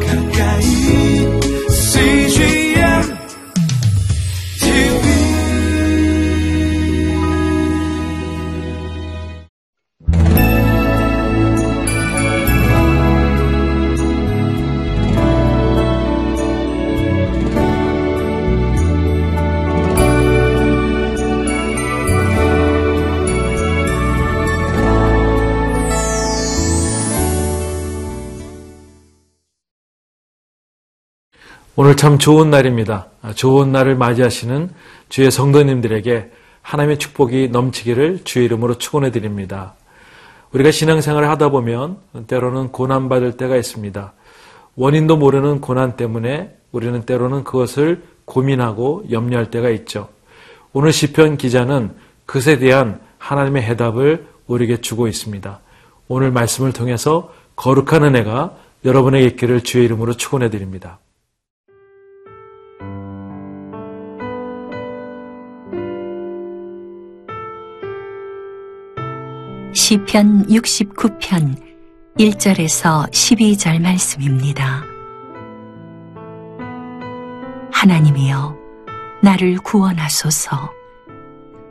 가까 오늘 참 좋은 날입니다. 아, 좋은 날을 맞이하시는 주의 성도님들에게 하나님의 축복이 넘치기를 주의 이름으로 축원해 드립니다. 우리가 신앙생활을 하다 보면 때로는 고난 받을 때가 있습니다. 원인도 모르는 고난 때문에 우리는 때로는 그것을 고민하고 염려할 때가 있죠. 오늘 시편 기자는 그것에 대한 하나님의 해답을 우리에게 주고 있습니다. 오늘 말씀을 통해서 거룩한 은혜가 여러분에게 있기를 주의 이름으로 축원해 드립니다. 시편 69편 1절에서 12절 말씀입니다. 하나님이여 나를 구원하소서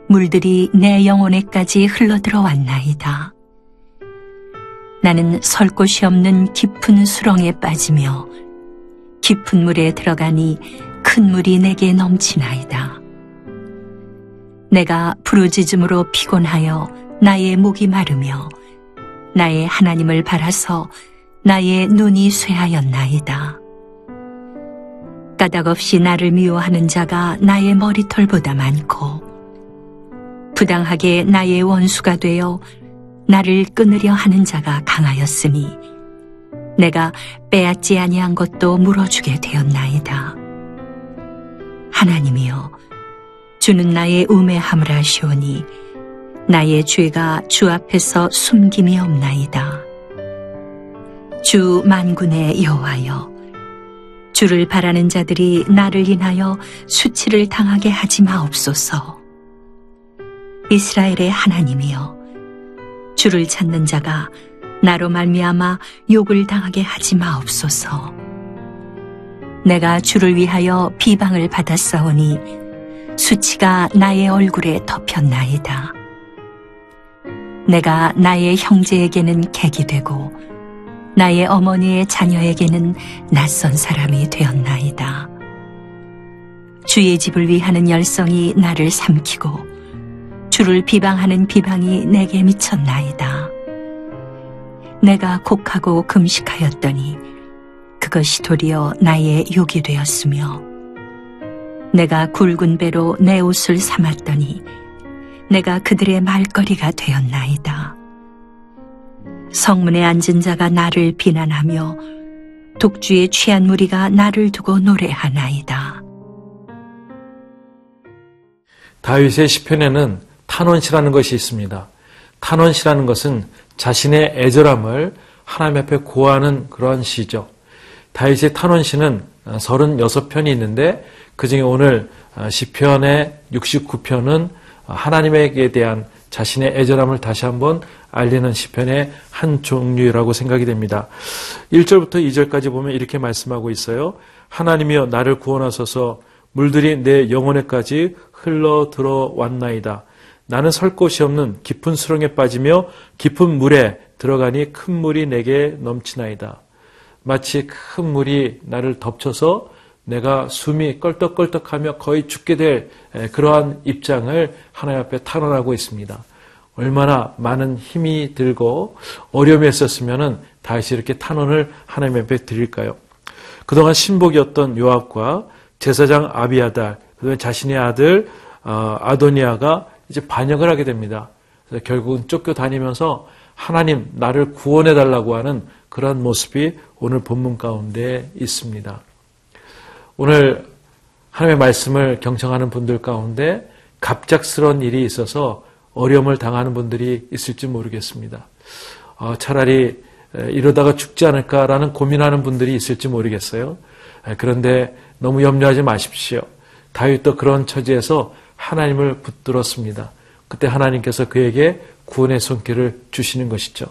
물들이 내 영혼에까지 흘러들어왔나이다. 나는 설 곳이 없는 깊은 수렁에 빠지며 깊은 물에 들어가니 큰 물이 내게 넘치나이다. 내가 부르짖음으로 피곤하여 나의 목이 마르며 나의 하나님을 바라서 나의 눈이 쇠하였나이다. 까닭없이 나를 미워하는 자가 나의 머리털보다 많고 부당하게 나의 원수가 되어 나를 끊으려 하는 자가 강하였으니 내가 빼앗지 아니한 것도 물어주게 되었나이다. 하나님이여 주는 나의 우매함을 아시오니 나의 죄가 주 앞에서 숨김이 없나이다. 주 만군의 여호와여 주를 바라는 자들이 나를 인하여 수치를 당하게 하지 마옵소서. 이스라엘의 하나님이여 주를 찾는 자가 나로 말미암아 욕을 당하게 하지 마옵소서. 내가 주를 위하여 비방을 받았사오니 수치가 나의 얼굴에 덮였나이다. 내가 나의 형제에게는 객이 되고 나의 어머니의 자녀에게는 낯선 사람이 되었나이다. 주의 집을 위하는 열성이 나를 삼키고 주를 비방하는 비방이 내게 미쳤나이다. 내가 곡하고 금식하였더니 그것이 도리어 나의 욕이 되었으며 내가 굵은 배로 내 옷을 삼았더니 내가 그들의 말거리가 되었나이다. 성문에 앉은 자가 나를 비난하며 독주에 취한 무리가 나를 두고 노래하나이다. 다윗의 시편에는 탄원시라는 것이 있습니다. 탄원시라는 것은 자신의 애절함을 하나님 앞에 고하는 그러한 시죠. 다윗의 탄원시는 36편이 있는데 그 중에 오늘 시편의 69편은 하나님에게 대한 자신의 애절함을 다시 한번 알리는 시편의 한 종류라고 생각이 됩니다. 1절부터 2절까지 보면 이렇게 말씀하고 있어요. 하나님이여 나를 구원하소서 물들이 내 영혼에까지 흘러 들어왔나이다. 나는 설 곳이 없는 깊은 수렁에 빠지며 깊은 물에 들어가니 큰 물이 내게 넘치나이다. 마치 큰 물이 나를 덮쳐서 내가 숨이 껄떡껄떡하며 거의 죽게 될 그러한 입장을 하나님 앞에 탄원하고 있습니다. 얼마나 많은 힘이 들고 어려움이 있었으면 다시 이렇게 탄원을 하나님 앞에 드릴까요? 그동안 신복이었던 요압과 제사장 아비아달, 그다음에 자신의 아들 어, 아도니아가 이제 반역을 하게 됩니다. 그래서 결국은 쫓겨다니면서 하나님 나를 구원해 달라고 하는 그런 모습이 오늘 본문 가운데 있습니다. 오늘 하나님의 말씀을 경청하는 분들 가운데 갑작스러운 일이 있어서 어려움을 당하는 분들이 있을지 모르겠습니다. 어, 차라리 이러다가 죽지 않을까라는 고민하는 분들이 있을지 모르겠어요. 그런데 너무 염려하지 마십시오. 다윗도 그런 처지에서 하나님을 붙들었습니다. 그때 하나님께서 그에게 구원의 손길을 주시는 것이죠.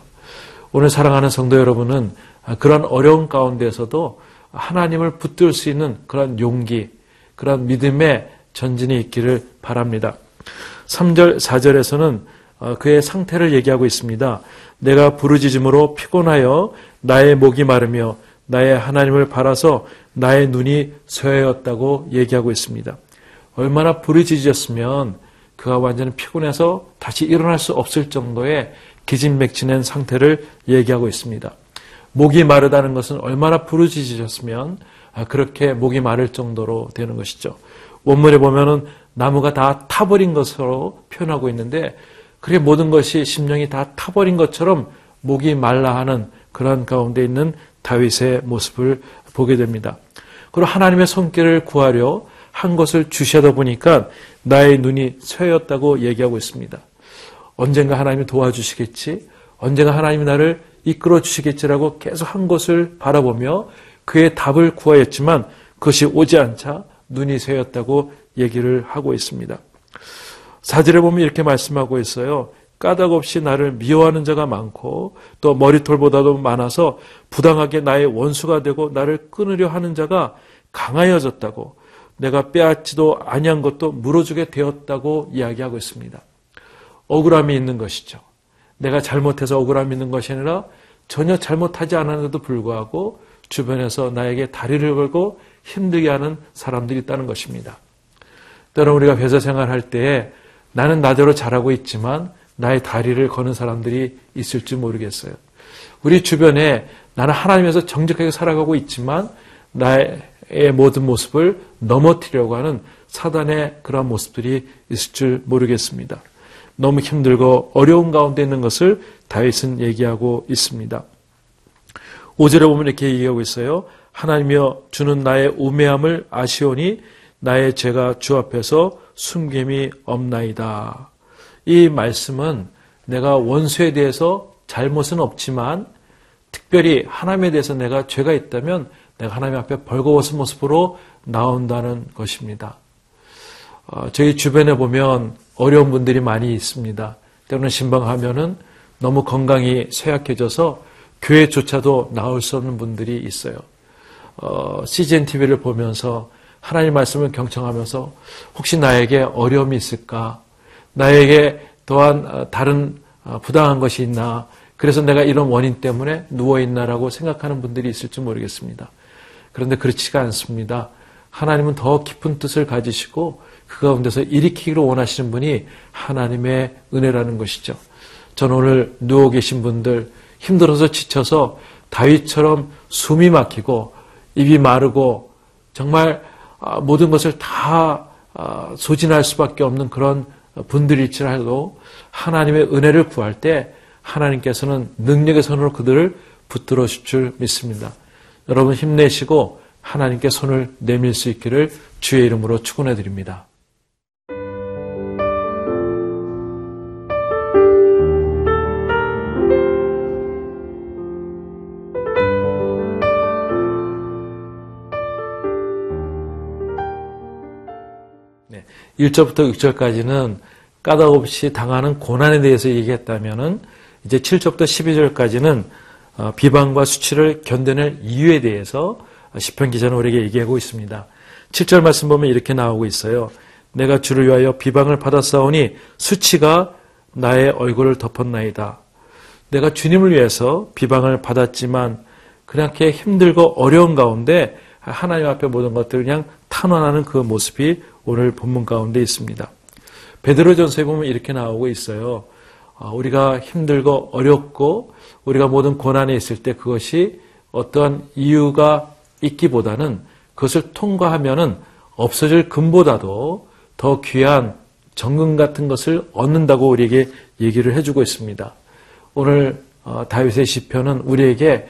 오늘 사랑하는 성도 여러분은 아, 그런 어려운 가운데서도 하나님을 붙들 수 있는 그런 용기, 그런 믿음의 전진이 있기를 바랍니다. 3절, 4절에서는 어, 그의 상태를 얘기하고 있습니다. 내가 부르짖음으로 피곤하여 나의 목이 마르며 나의 하나님을 바라서 나의 눈이 쇠하였다고 얘기하고 있습니다. 얼마나 부르짖었으면 그가 완전히 피곤해서 다시 일어날 수 없을 정도의 기진맥진한 상태를 얘기하고 있습니다. 목이 마르다는 것은 얼마나 부르짖으셨으면 아, 그렇게 목이 마를 정도로 되는 것이죠. 원문에 보면은 나무가 다 타버린 것으로 표현하고 있는데 그게 모든 것이 심령이 다 타버린 것처럼 목이 말라 하는 그런 가운데 있는 다윗의 모습을 보게 됩니다. 그리고 하나님의 손길을 구하려 한 것을 주시하다 보니까 나의 눈이 쇠였다고 얘기하고 있습니다. 언젠가 하나님이 도와주시겠지? 언젠가 하나님이 나를 이끌어 주시겠지라고 계속 한 것을 바라보며 그의 답을 구하였지만 그것이 오지 않자 눈이 쇠였다고 얘기를 하고 있습니다. 사절에 보면 이렇게 말씀하고 있어요. 까닭 없이 나를 미워하는 자가 많고 또 머리털보다도 많아서 부당하게 나의 원수가 되고 나를 끊으려 하는 자가 강하여졌다고 내가 빼앗지도 아니한 것도 물어주게 되었다고 이야기하고 있습니다. 억울함이 있는 것이죠. 내가 잘못해서 억울함이 있는 것이 아니라 전혀 잘못하지 않았는데도 불구하고 주변에서 나에게 다리를 걸고 힘들게 하는 사람들이 있다는 것입니다. 때로 우리가 회사 생활할 때에 나는 나대로 잘하고 있지만 나의 다리를 거는 사람들이 있을지 모르겠어요. 우리 주변에 나는 하나님에서 정직하게 살아가고 있지만 나의 모든 모습을 넘어뜨리려고 하는 사단의 그런 모습들이 있을 줄 모르겠습니다. 너무 힘들고 어려운 가운데 있는 것을 다윗은 얘기하고 있습니다. 5절에 보면 이렇게 얘기하고 있어요. 하나님이여 주는 나의 우매함을 아시오니 나의 죄가 주 앞에서 숨김이 없나이다. 이 말씀은 내가 원수에 대해서 잘못은 없지만 특별히 하나님에 대해서 내가 죄가 있다면 내가 하나님 앞에 벌거벗은 모습으로 나온다는 것입니다. 어, 저희 주변에 보면 어려운 분들이 많이 있습니다. 때로는 신방하면은 너무 건강이 쇠약해져서 교회조차도 나올 수 없는 분들이 있어요. 어, CGN TV를 보면서 하나님 말씀을 경청하면서 혹시 나에게 어려움이 있을까? 나에게 또한 어, 다른 어, 부당한 것이 있나? 그래서 내가 이런 원인 때문에 누워있나라고 생각하는 분들이 있을지 모르겠습니다. 그런데 그렇지가 않습니다. 하나님은 더 깊은 뜻을 가지시고 그 가운데서 일으키기를 원하시는 분이 하나님의 은혜라는 것이죠. 저는 오늘 누워 계신 분들 힘들어서 지쳐서 다윗처럼 숨이 막히고 입이 마르고 정말 아, 모든 것을 다 아, 소진할 수밖에 없는 그런 분들일지라도 하나님의 은혜를 구할 때 하나님께서는 능력의 손으로 그들을 붙들어 주실 줄 믿습니다. 여러분 힘내시고 하나님께 손을 내밀 수 있기를 주의 이름으로 축원해 드립니다. 1절부터 6절까지는 까닭 없이 당하는 고난에 대해서 얘기했다면은 이제 7절부터 12절까지는 어, 비방과 수치를 견뎌낼 이유에 대해서 시편 기자는 우리에게 얘기하고 있습니다. 7절 말씀 보면 이렇게 나오고 있어요. 내가 주를 위하여 비방을 받았사오니 수치가 나의 얼굴을 덮었나이다. 내가 주님을 위해서 비방을 받았지만 그렇게 힘들고 어려운 가운데 하나님 앞에 모든 것들을 그냥 탄원하는 그 모습이 오늘 본문 가운데 있습니다. 베드로전서에 보면 이렇게 나오고 있어요. 어, 우리가 힘들고 어렵고 우리가 모든 고난에 있을 때 그것이 어떠한 이유가 있기보다는 그것을 통과하면은 없어질 금보다도 더 귀한 정금 같은 것을 얻는다고 우리에게 얘기를 해주고 있습니다. 오늘 어, 다윗의 시편은 우리에게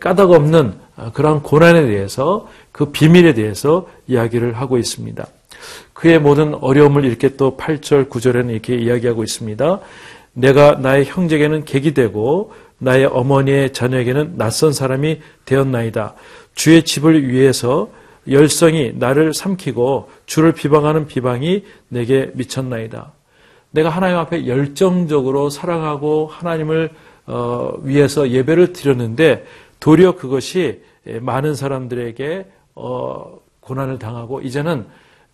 까닭 없는 어, 그러한 고난에 대해서 그 비밀에 대해서 이야기를 하고 있습니다. 그의 모든 어려움을 이렇게 또 8절, 9절에는 이렇게 이야기하고 있습니다. 내가 나의 형제에게는 객이 되고 나의 어머니의 자녀에게는 낯선 사람이 되었나이다. 주의 집을 위해서 열성이 나를 삼키고 주를 비방하는 비방이 내게 미쳤나이다. 내가 하나님 앞에 열정적으로 사랑하고 하나님을 어, 위해서 예배를 드렸는데 도리어 그것이 예, 많은 사람들에게 어, 고난을 당하고 이제는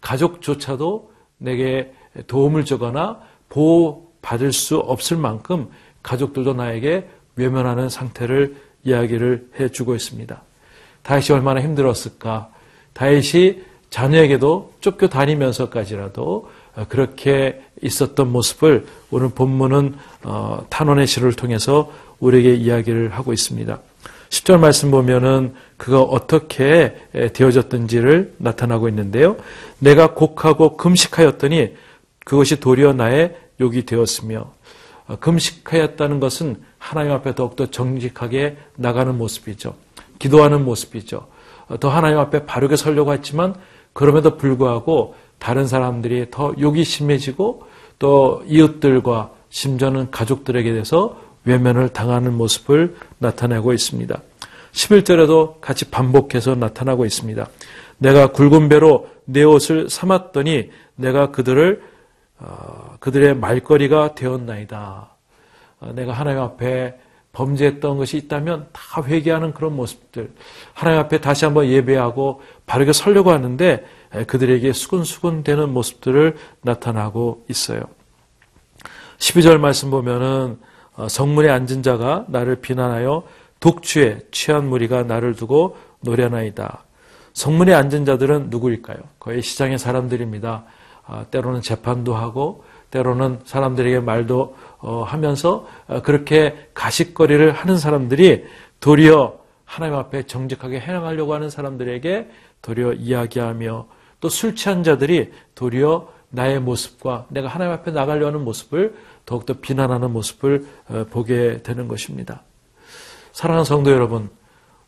가족조차도 내게 도움을 주거나 보호받을 수 없을 만큼 가족들도 나에게 외면하는 상태를 이야기를 해주고 있습니다. 다윗이 얼마나 힘들었을까? 다윗이 자녀에게도 쫓겨 다니면서까지라도 그렇게 있었던 모습을 오늘 본문은 어, 탄원의 시를 통해서 우리에게 이야기를 하고 있습니다. 10절 말씀 보면은 그가 어떻게 되어졌던지를 나타나고 있는데요. 내가 곡하고 금식하였더니 그것이 도리어 나의 욕이 되었으며 어, 금식하였다는 것은 하나님 앞에 더욱더 정직하게 나가는 모습이죠. 기도하는 모습이죠. 어, 더 하나님 앞에 바르게 서려고 했지만 그럼에도 불구하고 다른 사람들이 더 욕이 심해지고 또 이웃들과 심지어는 가족들에게 대해서 외면을 당하는 모습을 나타내고 있습니다. 11절에도 같이 반복해서 나타나고 있습니다. 내가 굵은 배로 내 옷을 삼았더니 내가 그들을 어, 그들의 말거리가 되었나이다. 어, 내가 하나님 앞에 범죄했던 것이 있다면 다 회개하는 그런 모습들. 하나님 앞에 다시 한번 예배하고 바르게 설려고 하는데 그들에게 수근수근 되는 모습들을 나타나고 있어요. 12절 말씀 보면은 어, 성문에 앉은 자가 나를 비난하여 독주에 취한 무리가 나를 두고 노려나이다. 성문에 앉은 자들은 누구일까요? 거의 시장의 사람들입니다. 아, 때로는 재판도 하고 때로는 사람들에게 말도 어, 하면서 어, 그렇게 가식거리를 하는 사람들이 도리어 하나님 앞에 정직하게 행하려고 하는 사람들에게 도리어 이야기하며 또 술 취한 자들이 도리어 나의 모습과 내가 하나님 앞에 나가려는 모습을 더욱더 비난하는 모습을 어, 보게 되는 것입니다. 사랑하는 성도 여러분,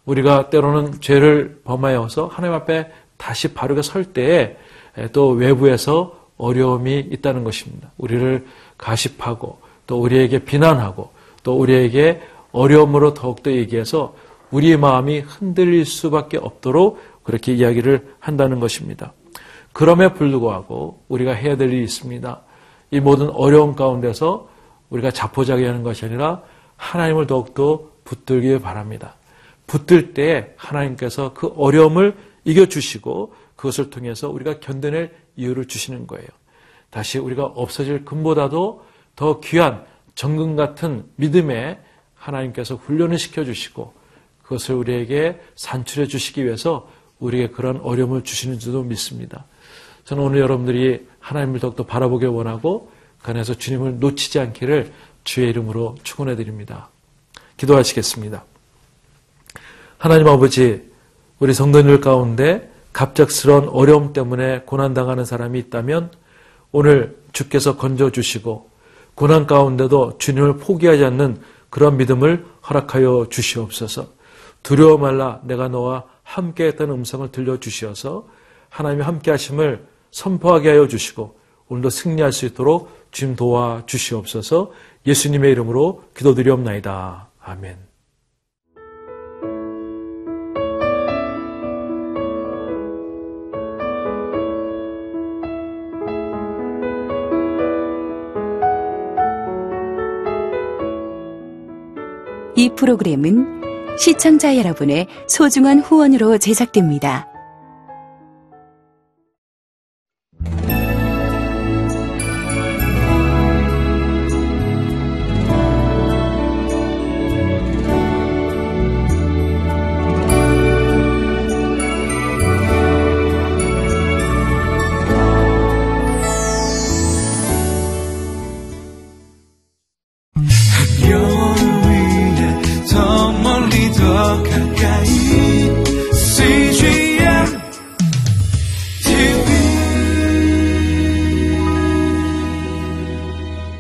우리가 때로는 죄를 범하여서 하나님 앞에 다시 바르게 설 때에 또 외부에서 어려움이 있다는 것입니다. 우리를 가십하고 또 우리에게 비난하고 또 우리에게 어려움으로 더욱더 얘기해서 우리의 마음이 흔들릴 수밖에 없도록 그렇게 이야기를 한다는 것입니다. 그럼에 불구하고 우리가 해야 될 일이 있습니다. 이 모든 어려움 가운데서 우리가 자포자기 하는 것이 아니라 하나님을 더욱더 붙들길 바랍니다. 붙들 때 하나님께서 그 어려움을 이겨주시고 그것을 통해서 우리가 견뎌낼 이유를 주시는 거예요. 다시 우리가 없어질 금보다도 더 귀한 정금 같은 믿음에 하나님께서 훈련을 시켜주시고 그것을 우리에게 산출해 주시기 위해서 우리에게 그런 어려움을 주시는 줄도 믿습니다. 저는 오늘 여러분들이 하나님을 더욱더 바라보길 원하고 그 안에서 주님을 놓치지 않기를 주의 이름으로 축원해 드립니다. 기도하시겠습니다. 하나님 아버지, 우리 성도님들 가운데 갑작스러운 어려움 때문에 고난당하는 사람이 있다면 오늘 주께서 건져주시고 고난 가운데도 주님을 포기하지 않는 그런 믿음을 허락하여 주시옵소서 두려워 말라 내가 너와 함께 했다는 음성을 들려주시어서 하나님이 함께 하심을 선포하게 하여 주시고 오늘도 승리할 수 있도록 주님 도와 주시옵소서 예수님의 이름으로 기도드리옵나이다. 아멘. 이 프로그램은 시청자 여러분의 소중한 후원으로 제작됩니다.